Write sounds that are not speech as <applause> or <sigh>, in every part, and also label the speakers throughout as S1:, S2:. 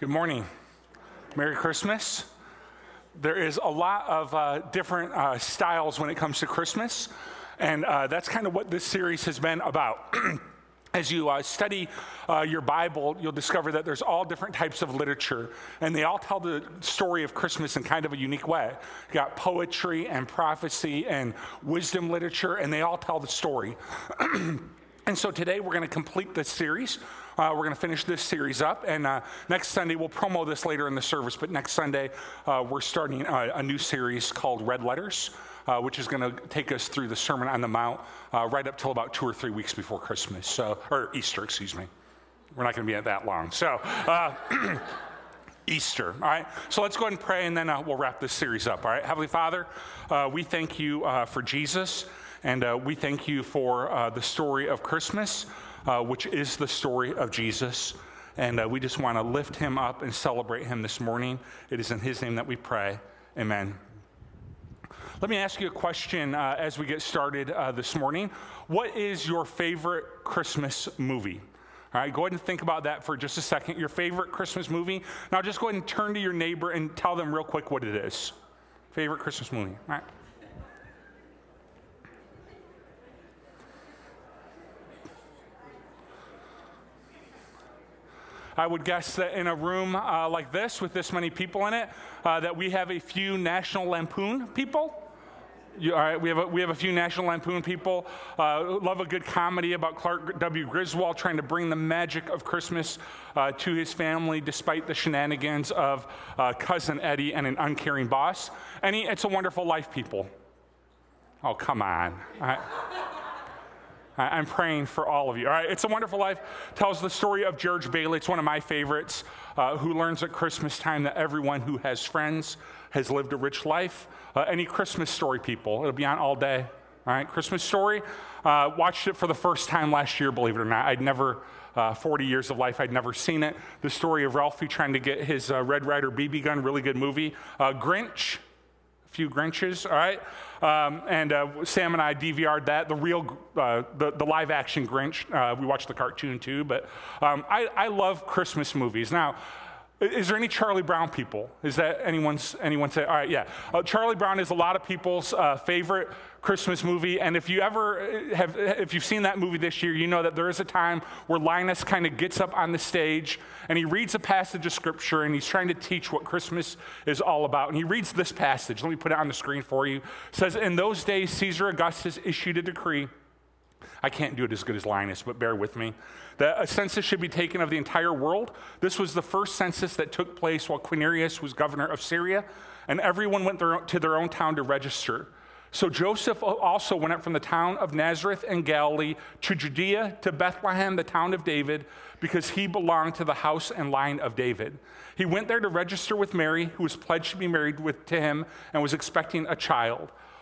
S1: Good morning. Merry Christmas. There is a lot of uh, different uh, styles when it comes to Christmas, and uh, that's kind of what this series has been about. <clears throat> As you uh, study uh, your Bible, you'll discover that there's all different types of literature, and they all tell the story of Christmas in kind of a unique way. You got poetry and prophecy and wisdom literature, and they all tell the story. <clears throat> and so today we're going to complete this series uh, we're going to finish this series up, and uh, next Sunday, we'll promo this later in the service, but next Sunday, uh, we're starting a, a, new series called Red Letters. Uh, which is going to take us through the Sermon on the Mount uh, right up till about two or three weeks before Christmas, so or Easter, excuse me. We're not going to be at that long. So, uh, <clears throat> Easter. All right. So let's go ahead and pray, and then uh, we'll wrap this series up. All right. Heavenly Father, uh, we thank you uh, for Jesus, and uh, we thank you for the story of Christmas uh, which is the story of Jesus. And uh, we just want to lift him up and celebrate him this morning. It is in his name that we pray. Amen. Let me ask you a question uh, as we get started uh, this morning. What is your favorite Christmas movie? All right, go ahead and think about that for just a second. Your favorite Christmas movie. Now, just go ahead and turn to your neighbor and tell them real quick what it is. Favorite Christmas movie. All right. I would guess that in a room uh, like this, with this many people in it, uh, that we have a few National Lampoon people. You, all right, we have a, we have a few National Lampoon people. Uh, love a good comedy about Clark W. Griswold trying to bring the magic of Christmas uh, to his family despite the shenanigans of uh, cousin Eddie and an uncaring boss. Any It's a Wonderful Life people. Oh, come on. I'm praying for all of you. All right, It's a Wonderful Life tells the story of George Bailey. It's one of my favorites, uh, who learns at Christmas time that everyone who has friends has lived a rich life. Uh, any Christmas story, people, it'll be on all day. All right, Christmas story. Uh, watched it for the first time last year, believe it or not. I'd never, uh, 40 years of life, I'd never seen it. The story of Ralphie trying to get his uh, Red Ryder BB gun, really good movie. Uh, Grinch, few Grinches, all right? Um, and uh, Sam and I DVR'd that, the real, uh, the, the live action Grinch. Uh, we watched the cartoon too, but um, I, I love Christmas movies. Now, is there any Charlie Brown people? Is that anyone's anyone say? All right, yeah. Uh, Charlie Brown is a lot of people's uh, favorite Christmas movie, and if you ever uh, have, if you've seen that movie this year, you know that there is a time where Linus kind of gets up on the stage and he reads a passage of scripture and he's trying to teach what Christmas is all about. And he reads this passage. Let me put it on the screen for you. It says, "In those days, Caesar Augustus issued a decree." I can't do it as good as Linus, but bear with me. A census should be taken of the entire world. This was the first census that took place while Quirinius was governor of Syria, and everyone went their, to their own town to register. So Joseph also went up from the town of Nazareth in Galilee to Judea to Bethlehem, the town of David, because he belonged to the house and line of David. He went there to register with Mary, who was pledged to be married with, to him and was expecting a child.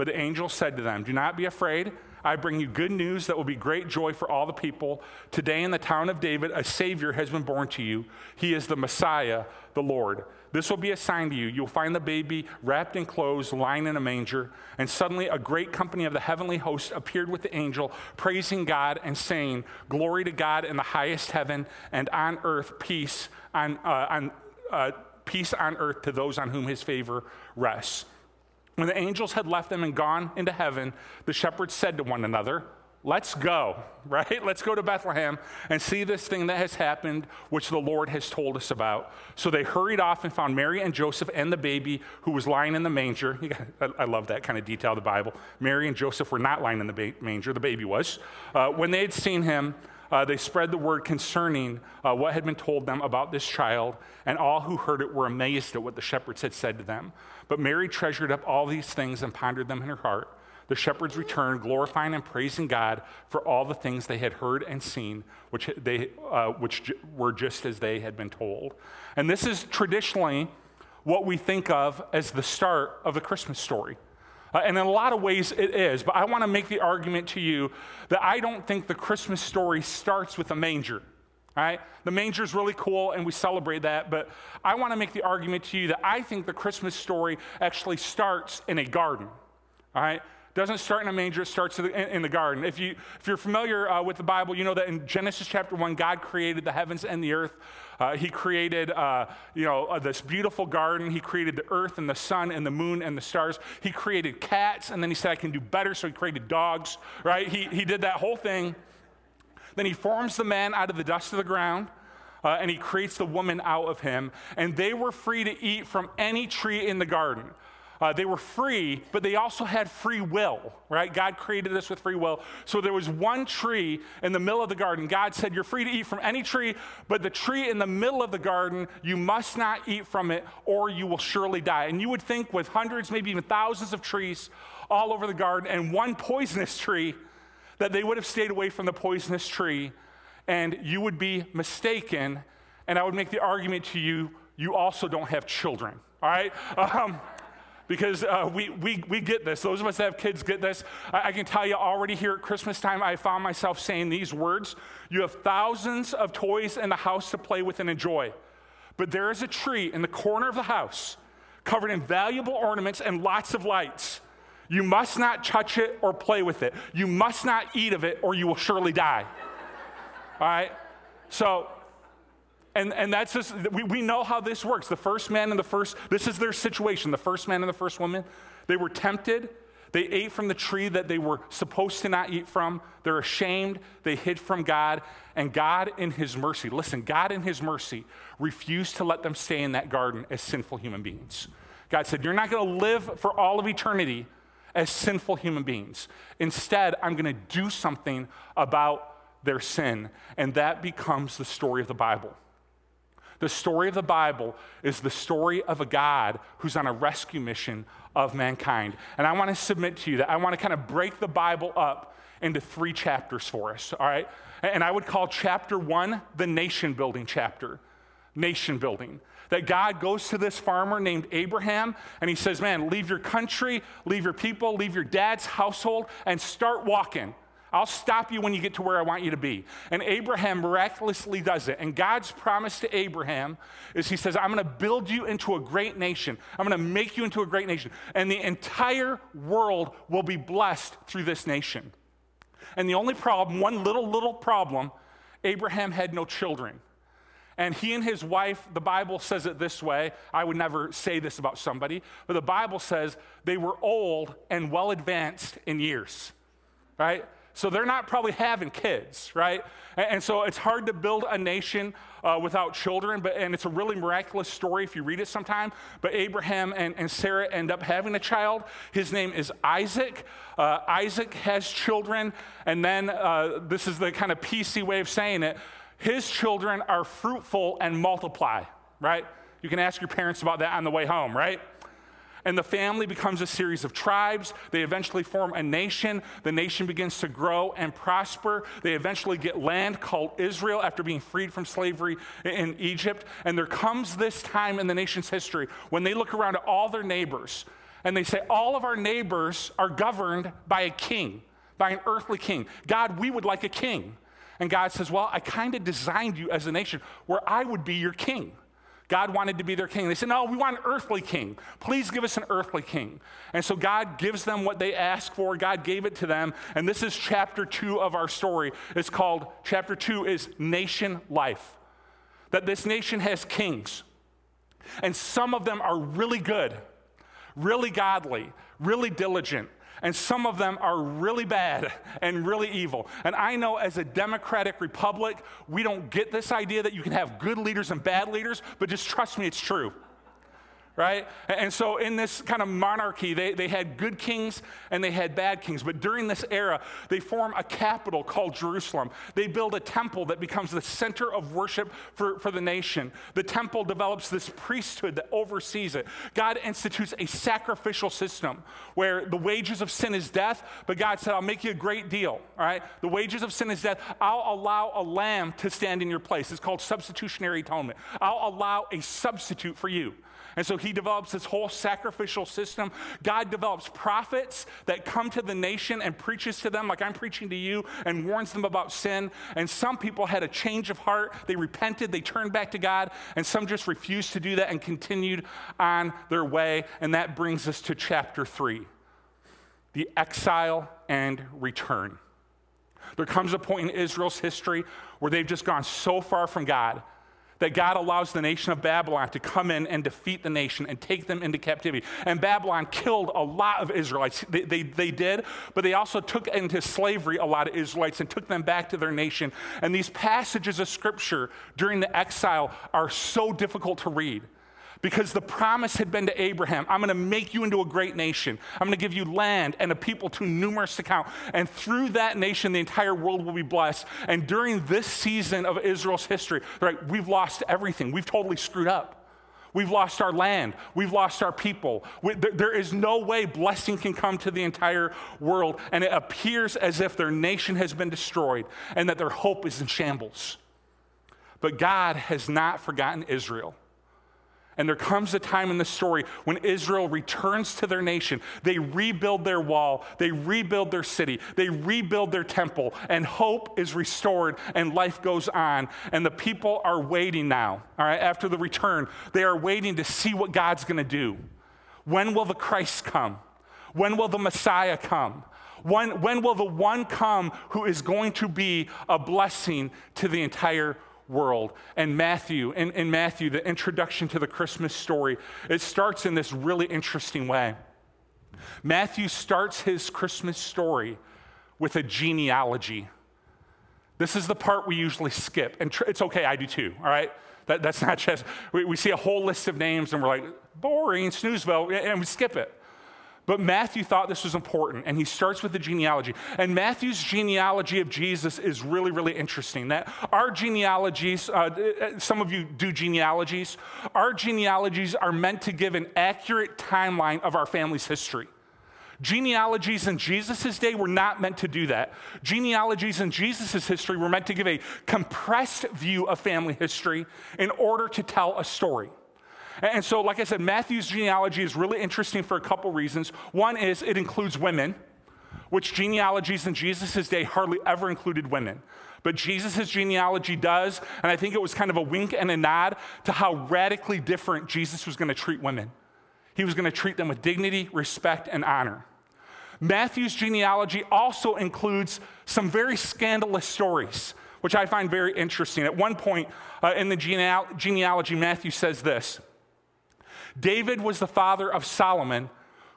S1: But the angel said to them, Do not be afraid. I bring you good news that will be great joy for all the people. Today in the town of David, a Savior has been born to you. He is the Messiah, the Lord. This will be a sign to you. You'll find the baby wrapped in clothes, lying in a manger. And suddenly, a great company of the heavenly host appeared with the angel, praising God and saying, Glory to God in the highest heaven, and on earth, peace on, uh, on, uh, peace on earth to those on whom his favor rests. When the angels had left them and gone into heaven, the shepherds said to one another, Let's go, <laughs> right? Let's go to Bethlehem and see this thing that has happened, which the Lord has told us about. So they hurried off and found Mary and Joseph and the baby who was lying in the manger. <laughs> I love that kind of detail of the Bible. Mary and Joseph were not lying in the manger, the baby was. Uh, when they had seen him, uh, they spread the word concerning uh, what had been told them about this child, and all who heard it were amazed at what the shepherds had said to them. But Mary treasured up all these things and pondered them in her heart. The shepherds returned, glorifying and praising God for all the things they had heard and seen, which, they, uh, which were just as they had been told. And this is traditionally what we think of as the start of the Christmas story. Uh, and in a lot of ways, it is. But I want to make the argument to you that I don't think the Christmas story starts with a manger. Right? The manger is really cool and we celebrate that, but I want to make the argument to you that I think the Christmas story actually starts in a garden. Right? doesn't start in a manger, it starts in the garden. If, you, if you're familiar uh, with the Bible, you know that in Genesis chapter 1, God created the heavens and the earth. Uh, he created, uh, you know, uh, this beautiful garden. He created the earth and the sun and the moon and the stars. He created cats, and then he said, I can do better, so he created dogs, right? He, he did that whole thing. Then he forms the man out of the dust of the ground. Uh, and he creates the woman out of him. And they were free to eat from any tree in the garden. Uh, they were free, but they also had free will, right? God created us with free will. So there was one tree in the middle of the garden. God said, You're free to eat from any tree, but the tree in the middle of the garden, you must not eat from it, or you will surely die. And you would think with hundreds, maybe even thousands of trees all over the garden, and one poisonous tree, that they would have stayed away from the poisonous tree, and you would be mistaken. And I would make the argument to you, you also don't have children, all right? Um, because uh, we, we, we get this. Those of us that have kids get this. I, I, can tell you already here at Christmas time, I found myself saying these words You have thousands of toys in the house to play with and enjoy, but there is a tree in the corner of the house covered in valuable ornaments and lots of lights. You must not touch it or play with it. You must not eat of it or you will surely die. All right? So and, and that's just, we, we know how this works. The first man and the first, this is their situation. The first man and the first woman, they were tempted. They ate from the tree that they were supposed to not eat from. They're ashamed. They hid from God. And God, in His mercy, listen, God, in His mercy, refused to let them stay in that garden as sinful human beings. God said, You're not going to live for all of eternity as sinful human beings. Instead, I'm going to do something about their sin. And that becomes the story of the Bible. The story of the Bible is the story of a God who's on a rescue mission of mankind. And I want to submit to you that I want to kind of break the Bible up into three chapters for us, all right? And I would call chapter one the nation building chapter. Nation building. That God goes to this farmer named Abraham and he says, Man, leave your country, leave your people, leave your dad's household, and start walking. I'll stop you when you get to where I want you to be. And Abraham miraculously does it. And God's promise to Abraham is He says, I'm going to build you into a great nation. I'm going to make you into a great nation. And the entire world will be blessed through this nation. And the only problem, one little, little problem, Abraham had no children. And he and his wife, the Bible says it this way. I would never say this about somebody, but the Bible says they were old and well advanced in years, right? So they're not probably having kids, right? And, so it's hard to build a nation uh, without children, but, and it's a really miraculous story if you read it sometime. But Abraham and, and Sarah end up having a child. His name is Isaac. Uh, Isaac has children, and then uh, this is the kind of PC way of saying it his children are fruitful and multiply, right? You can ask your parents about that on the way home, right? And the family becomes a series of tribes. They eventually form a nation. The nation begins to grow and prosper. They eventually get land called Israel after being freed from slavery in Egypt. And there comes this time in the nation's history when they look around at all their neighbors and they say, All of our neighbors are governed by a king, by an earthly king. God, we would like a king. And God says, Well, I kind of designed you as a nation where I would be your king. God wanted to be their king. They said, No, we want an earthly king. Please give us an earthly king. And so God gives them what they ask for. God gave it to them. And this is chapter two of our story. It's called, chapter two is nation life. That this nation has kings. And some of them are really good, really godly, really diligent, and some of them are really bad <laughs> and really evil. And I know as a democratic republic, we don't get this idea that you can have good leaders and bad leaders, but just trust me, it's true right? And so in this kind of monarchy, they, they had good kings and they had bad kings. But during this era, they form a capital called Jerusalem. They build a temple that becomes the center of worship for, for the nation. The temple develops this priesthood that oversees it. God institutes a sacrificial system where the wages of sin is death, but God said, I'll make you a great deal, all right? The wages of sin is death. I'll allow a lamb to stand in your place. It's called substitutionary atonement. I'll allow a substitute for you. And so he develops this whole sacrificial system. God develops prophets that come to the nation and preaches to them, like I'm preaching to you, and warns them about sin. And some people had a change of heart. They repented, they turned back to God, and some just refused to do that and continued on their way. And that brings us to chapter three the exile and return. There comes a point in Israel's history where they've just gone so far from God that God allows the nation of Babylon to come in and defeat the nation and take them into captivity. And Babylon killed a lot of Israelites. They, they, they, did, but they also took into slavery a lot of Israelites and took them back to their nation. And these passages of scripture during the exile are so difficult to read because the promise had been to Abraham I'm going to make you into a great nation. I'm going to give you land and a people too numerous to count. And through that nation, the entire world will be blessed. And during this season of Israel's history, right, we've lost everything. We've totally screwed up. We've lost our land. We've lost our people. We, there, there is no way blessing can come to the entire world. And it appears as if their nation has been destroyed and that their hope is in shambles. But God has not forgotten Israel. And there comes a time in the story when Israel returns to their nation. They rebuild their wall, they rebuild their city, they rebuild their temple, and hope is restored and life goes on. And the people are waiting now, all right, after the return. They are waiting to see what God's going to do. When will the Christ come? When will the Messiah come? When, when will the one come who is going to be a blessing to the entire world. And Matthew, in, in Matthew, the introduction to the Christmas story, it starts in this really interesting way. Matthew starts his Christmas story with a genealogy. This is the part we usually skip, and tr- it's okay, I do too, all right? That, that's not just, we, we see a whole list of names and we're like, boring, snoozeville, and we skip it. But Matthew thought this was important, and he starts with the genealogy. And Matthew's genealogy of Jesus is really, really interesting. That our genealogies, uh, uh, some of you do genealogies, our genealogies are meant to give an accurate timeline of our family's history. Genealogies in Jesus' day were not meant to do that. Genealogies in Jesus' history were meant to give a compressed view of family history in order to tell a story. And so, like I said, Matthew's genealogy is really interesting for a couple reasons. One is it includes women, which genealogies in Jesus' day hardly ever included women. But Jesus' genealogy does, and I think it was kind of a wink and a nod to how radically different Jesus was going to treat women. He was going to treat them with dignity, respect, and honor. Matthew's genealogy also includes some very scandalous stories, which I find very interesting. At one point uh, in the genealogy, Matthew says this David was the father of Solomon,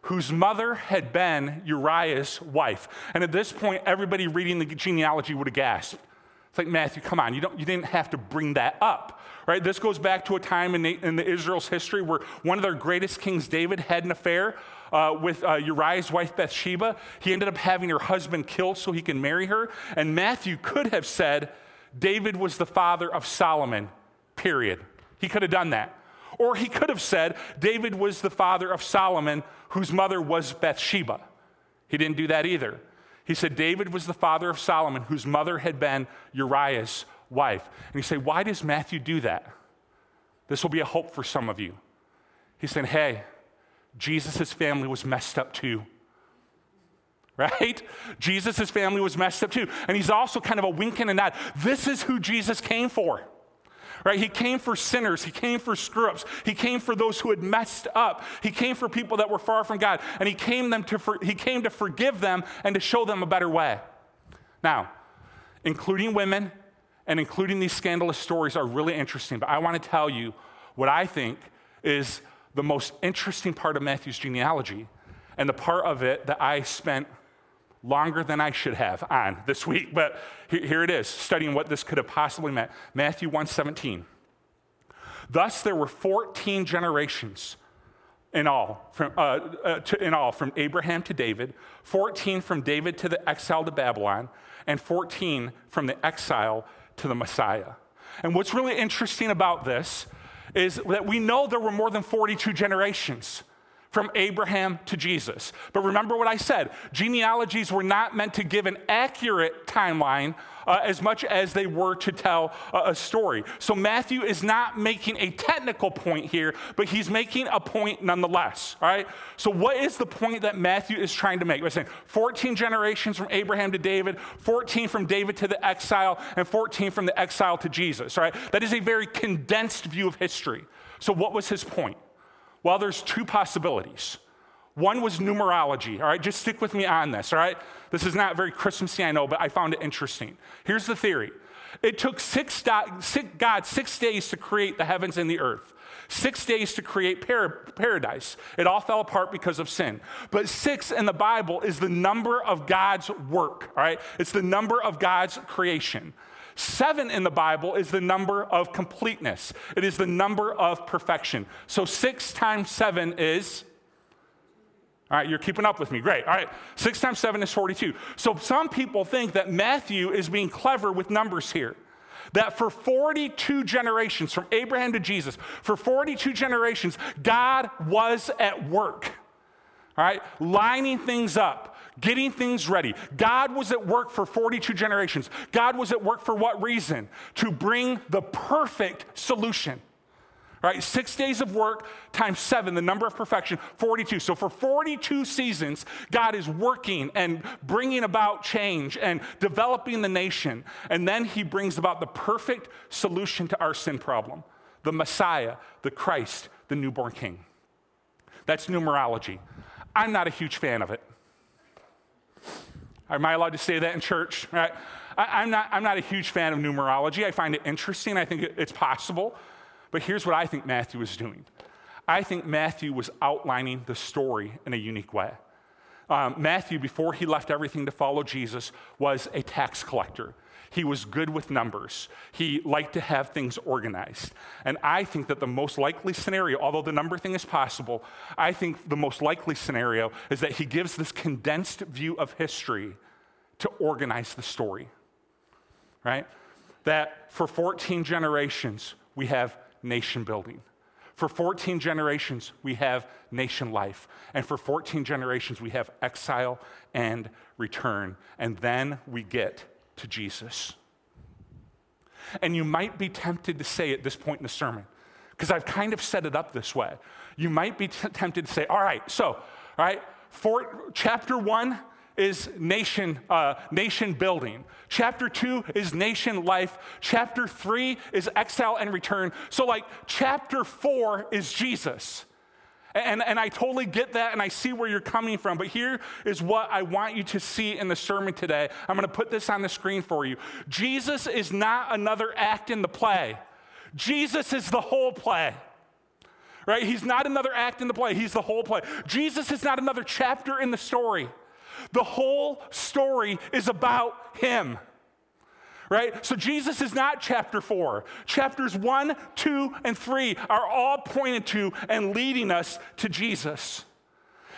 S1: whose mother had been Uriah's wife. And at this point, everybody reading the genealogy would have gasped. It's like, Matthew, come on, you, don't, you didn't have to bring that up, right? This goes back to a time in, the, in the Israel's history where one of their greatest kings, David, had an affair uh, with uh, Uriah's wife, Bathsheba. He ended up having her husband killed so he can marry her. And Matthew could have said, David was the father of Solomon, period. He could have done that. Or he could have said, David was the father of Solomon, whose mother was Bathsheba. He didn't do that either. He said, David was the father of Solomon, whose mother had been Uriah's wife. And you say, why does Matthew do that? This will be a hope for some of you. He said, hey, Jesus' family was messed up too. <laughs> Right? Jesus' family was messed up too. And he's also kind of a wink and a nod. This is who Jesus came for right? He came for sinners. He came for screw ups. He came for those who had messed up. He came for people that were far from God. And he came, them to for, he came to forgive them and to show them a better way. Now, including women and including these scandalous stories are really interesting, but I want to tell you what I think is the most interesting part of Matthew's genealogy and the part of it that I spent longer than I should have on this week, but here it is, studying what this could have possibly meant. Matthew 1:17. Thus there were 14 generations in all, from, uh, uh, to, in all, from Abraham to David, 14 from David to the exile to Babylon, and 14 from the exile to the Messiah. And what's really interesting about this is that we know there were more than 42 generations from Abraham to Jesus. But remember what I said genealogies were not meant to give an accurate timeline uh, as much as they were to tell a, a story. So Matthew is not making a technical point here, but he's making a point nonetheless. All right? So, what is the point that Matthew is trying to make? We're saying 14 generations from Abraham to David, 14 from David to the exile, and 14 from the exile to Jesus. All right? That is a very condensed view of history. So, what was his point? Well, there's two possibilities. One was numerology, all right? Just stick with me on this, all right? This is not very Christmassy, I know, but I found it interesting. Here's the theory it took six, six, God six days to create the heavens and the earth, six days to create par- paradise. It all fell apart because of sin. But six in the Bible is the number of God's work, all right? It's the number of God's creation. Seven in the Bible is the number of completeness, it is the number of perfection. So six times seven is. All right, you're keeping up with me. Great. All right, six times seven is 42. So some people think that Matthew is being clever with numbers here. That for 42 generations, from Abraham to Jesus, for 42 generations, God was at work. All right, lining things up getting things ready. God was at work for 42 generations. God was at work for what reason? To bring the perfect solution. Right? Six days of work times seven, the number of perfection, 42. So for 42 seasons, God is working and bringing about change and developing the nation. And then he brings about the perfect solution to our sin problem the Messiah, the Christ, the newborn king. That's numerology. I'm not a huge fan of it. Am I allowed to say that in church? Right? I, am not, I'm not a huge fan of numerology. I find it interesting. I think it's possible. But here's what I think Matthew was doing I think Matthew was outlining the story in a unique way. Um, Matthew, before he left everything to follow Jesus, was a tax collector. He was good with numbers. He liked to have things organized. And I think that the most likely scenario, although the number thing is possible, I think the most likely scenario is that he gives this condensed view of history to organize the story. Right? That for 14 generations, we have nation building. For 14 generations, we have nation life. And for 14 generations, we have exile and return. And then we get to Jesus. And you might be tempted to say at this point in the sermon, because I've kind of set it up this way. You might be t- tempted to say, all right, so, all right, chapter one is nation, uh, nation building. Chapter two is nation life. Chapter three is exile and return. So, like, chapter four is Jesus. And, and I totally get that and I see where you're coming from. But here is what I want you to see in the sermon today. I'm going to put this on the screen for you. Jesus is not another act in the play, Jesus is the whole play. Right? He's not another act in the play, he's the whole play. Jesus is not another chapter in the story. The whole story is about him right? So Jesus is not chapter four. Chapters one, two, and three are all pointed to and leading us to Jesus.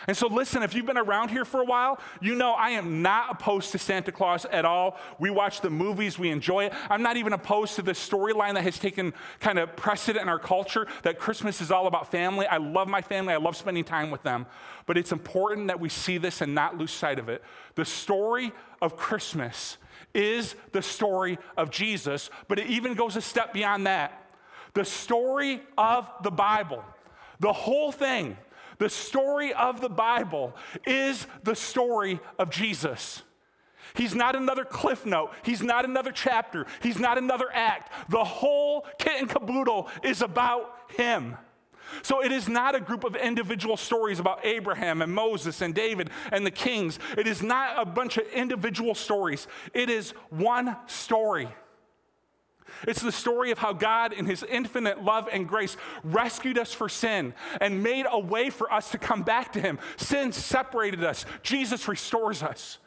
S1: And so, listen, if you've been around here for a while, you know I am not opposed to Santa Claus at all. We watch the movies, we enjoy it. I'm not even opposed to the storyline that has taken kind of precedent in our culture that Christmas is all about family. I love my family, I love spending time with them. But it's important that we see this and not lose sight of it. The story of Christmas is the story of Jesus, but it even goes a step beyond that. The story of the Bible, the whole thing, the story of the Bible is the story of Jesus. He's not another cliff note. He's not another chapter. He's not another act. The whole kit and caboodle is about him. So it is not a group of individual stories about Abraham and Moses and David and the kings. It is not a bunch of individual stories. It is one story. It's the story of how God, in His infinite love and grace, rescued us for sin and made a way for us to come back to Him. Sin separated us, Jesus restores us.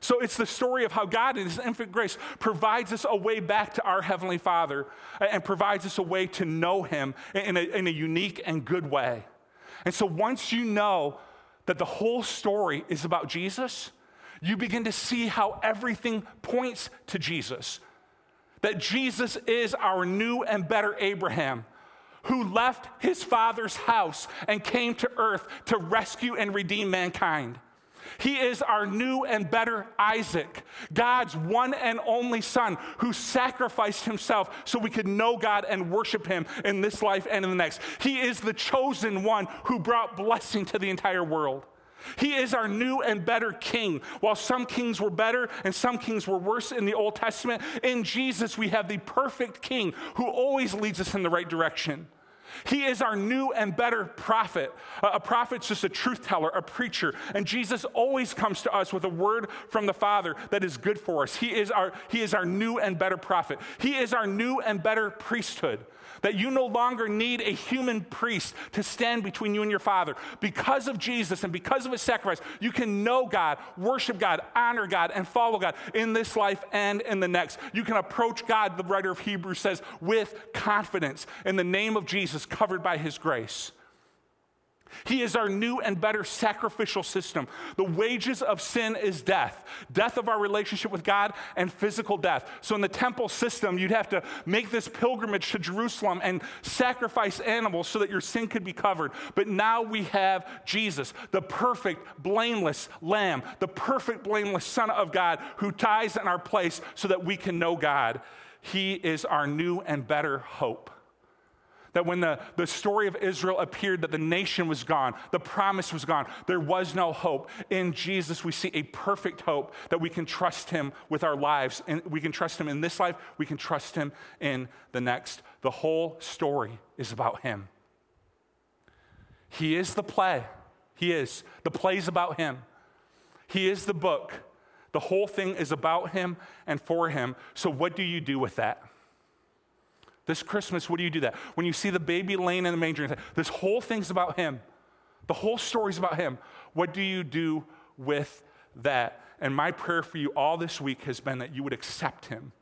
S1: So it's the story of how God, in His infinite grace, provides us a way back to our Heavenly Father and provides us a way to know Him in a, in a unique and good way. And so once you know that the whole story is about Jesus, you begin to see how everything points to Jesus. That Jesus is our new and better Abraham who left his father's house and came to earth to rescue and redeem mankind. He is our new and better Isaac, God's one and only son who sacrificed himself so we could know God and worship him in this life and in the next. He is the chosen one who brought blessing to the entire world. He is our new and better king. While some kings were better and some kings were worse in the Old Testament, in Jesus we have the perfect king who always leads us in the right direction. He is our new and better prophet. A prophet's just a truth teller, a preacher. And Jesus always comes to us with a word from the Father that is good for us. He is our, he is our new and better prophet. He is our new and better priesthood that you no longer need a human priest to stand between you and your Father. Because of Jesus and because of his sacrifice, you can know God, worship God, honor God, and follow God in this life and in the next. You can approach God, the writer of Hebrews says, with confidence in the name of Jesus, covered by his grace. He is our new and better sacrificial system. The wages of sin is death death of our relationship with God and physical death. So, in the temple system, you'd have to make this pilgrimage to Jerusalem and sacrifice animals so that your sin could be covered. But now we have Jesus, the perfect, blameless lamb, the perfect, blameless Son of God who dies in our place so that we can know God. He is our new and better hope. That when the, the story of Israel appeared, that the nation was gone, the promise was gone, there was no hope. In Jesus, we see a perfect hope that we can trust Him with our lives. And we can trust Him in this life, we can trust Him in the next. The whole story is about Him. He is the play. He is. The play's about Him. He is the book. The whole thing is about Him and for Him. So, what do you do with that? This Christmas, what do you do that? When you see the baby laying in the manger, this whole thing's about him. The whole story's about him. What do you do with that? And my prayer for you all this week has been that you would accept him,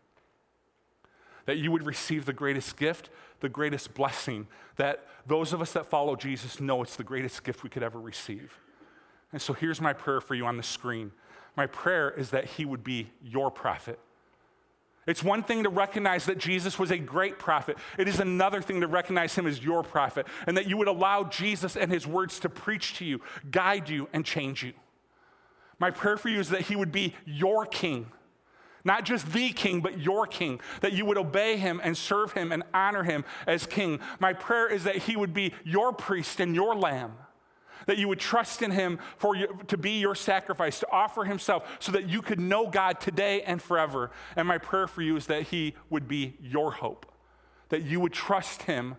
S1: that you would receive the greatest gift, the greatest blessing, that those of us that follow Jesus know it's the greatest gift we could ever receive. And so here's my prayer for you on the screen. My prayer is that he would be your prophet it's one thing to recognize that Jesus was a great prophet. It is another thing to recognize him as your prophet and that you would allow Jesus and his words to preach to you, guide you, and change you. My prayer for you is that he would be your king, not just the king, but your king, that you would obey him and serve him and honor him as king. My prayer is that he would be your priest and your lamb that you would trust in him for you, to be your sacrifice, to offer himself so that you could know God today and forever. And my prayer for you is that he would be your hope, that you would trust him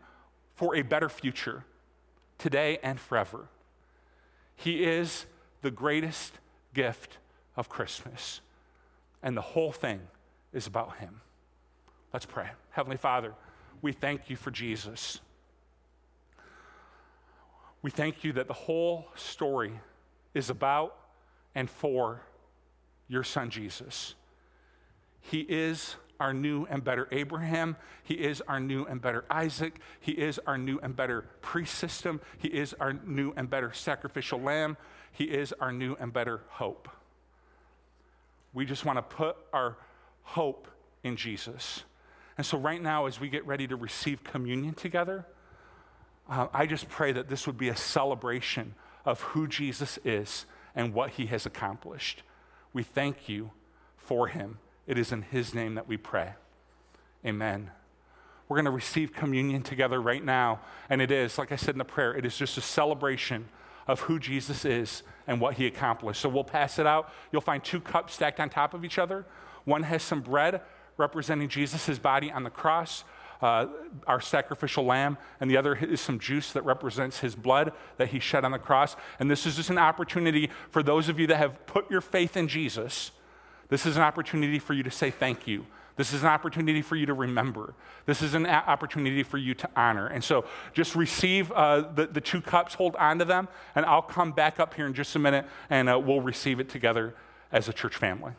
S1: for a better future today and forever. He is the greatest gift of Christmas, and the whole thing is about him. Let's pray. Heavenly Father, we thank you for Jesus. We thank you that the whole story is about and for your son Jesus. He is our new and better Abraham. He is our new and better Isaac. He is our new and better priest system. He is our new and better sacrificial lamb. He is our new and better hope. We just want to put our hope in Jesus. And so, right now, as we get ready to receive communion together, uh, I just pray that this would be a celebration of who Jesus is and what he has accomplished. We thank you for him. It is in his name that we pray. Amen. We're going to receive communion together right now. And it is, like I said in the prayer, it is just a celebration of who Jesus is and what he accomplished. So we'll pass it out. You'll find two cups stacked on top of each other. One has some bread representing Jesus' body on the cross uh, our sacrificial lamb, and the other is some juice that represents his blood that he shed on the cross. And this is just an opportunity for those of you that have put your faith in Jesus. This is an opportunity for you to say thank you. This is an opportunity for you to remember. This is an a- opportunity for you to honor. And so just receive uh, the, the two cups, hold on to them, and I'll come back up here in just a minute and uh, we'll receive it together as a church family.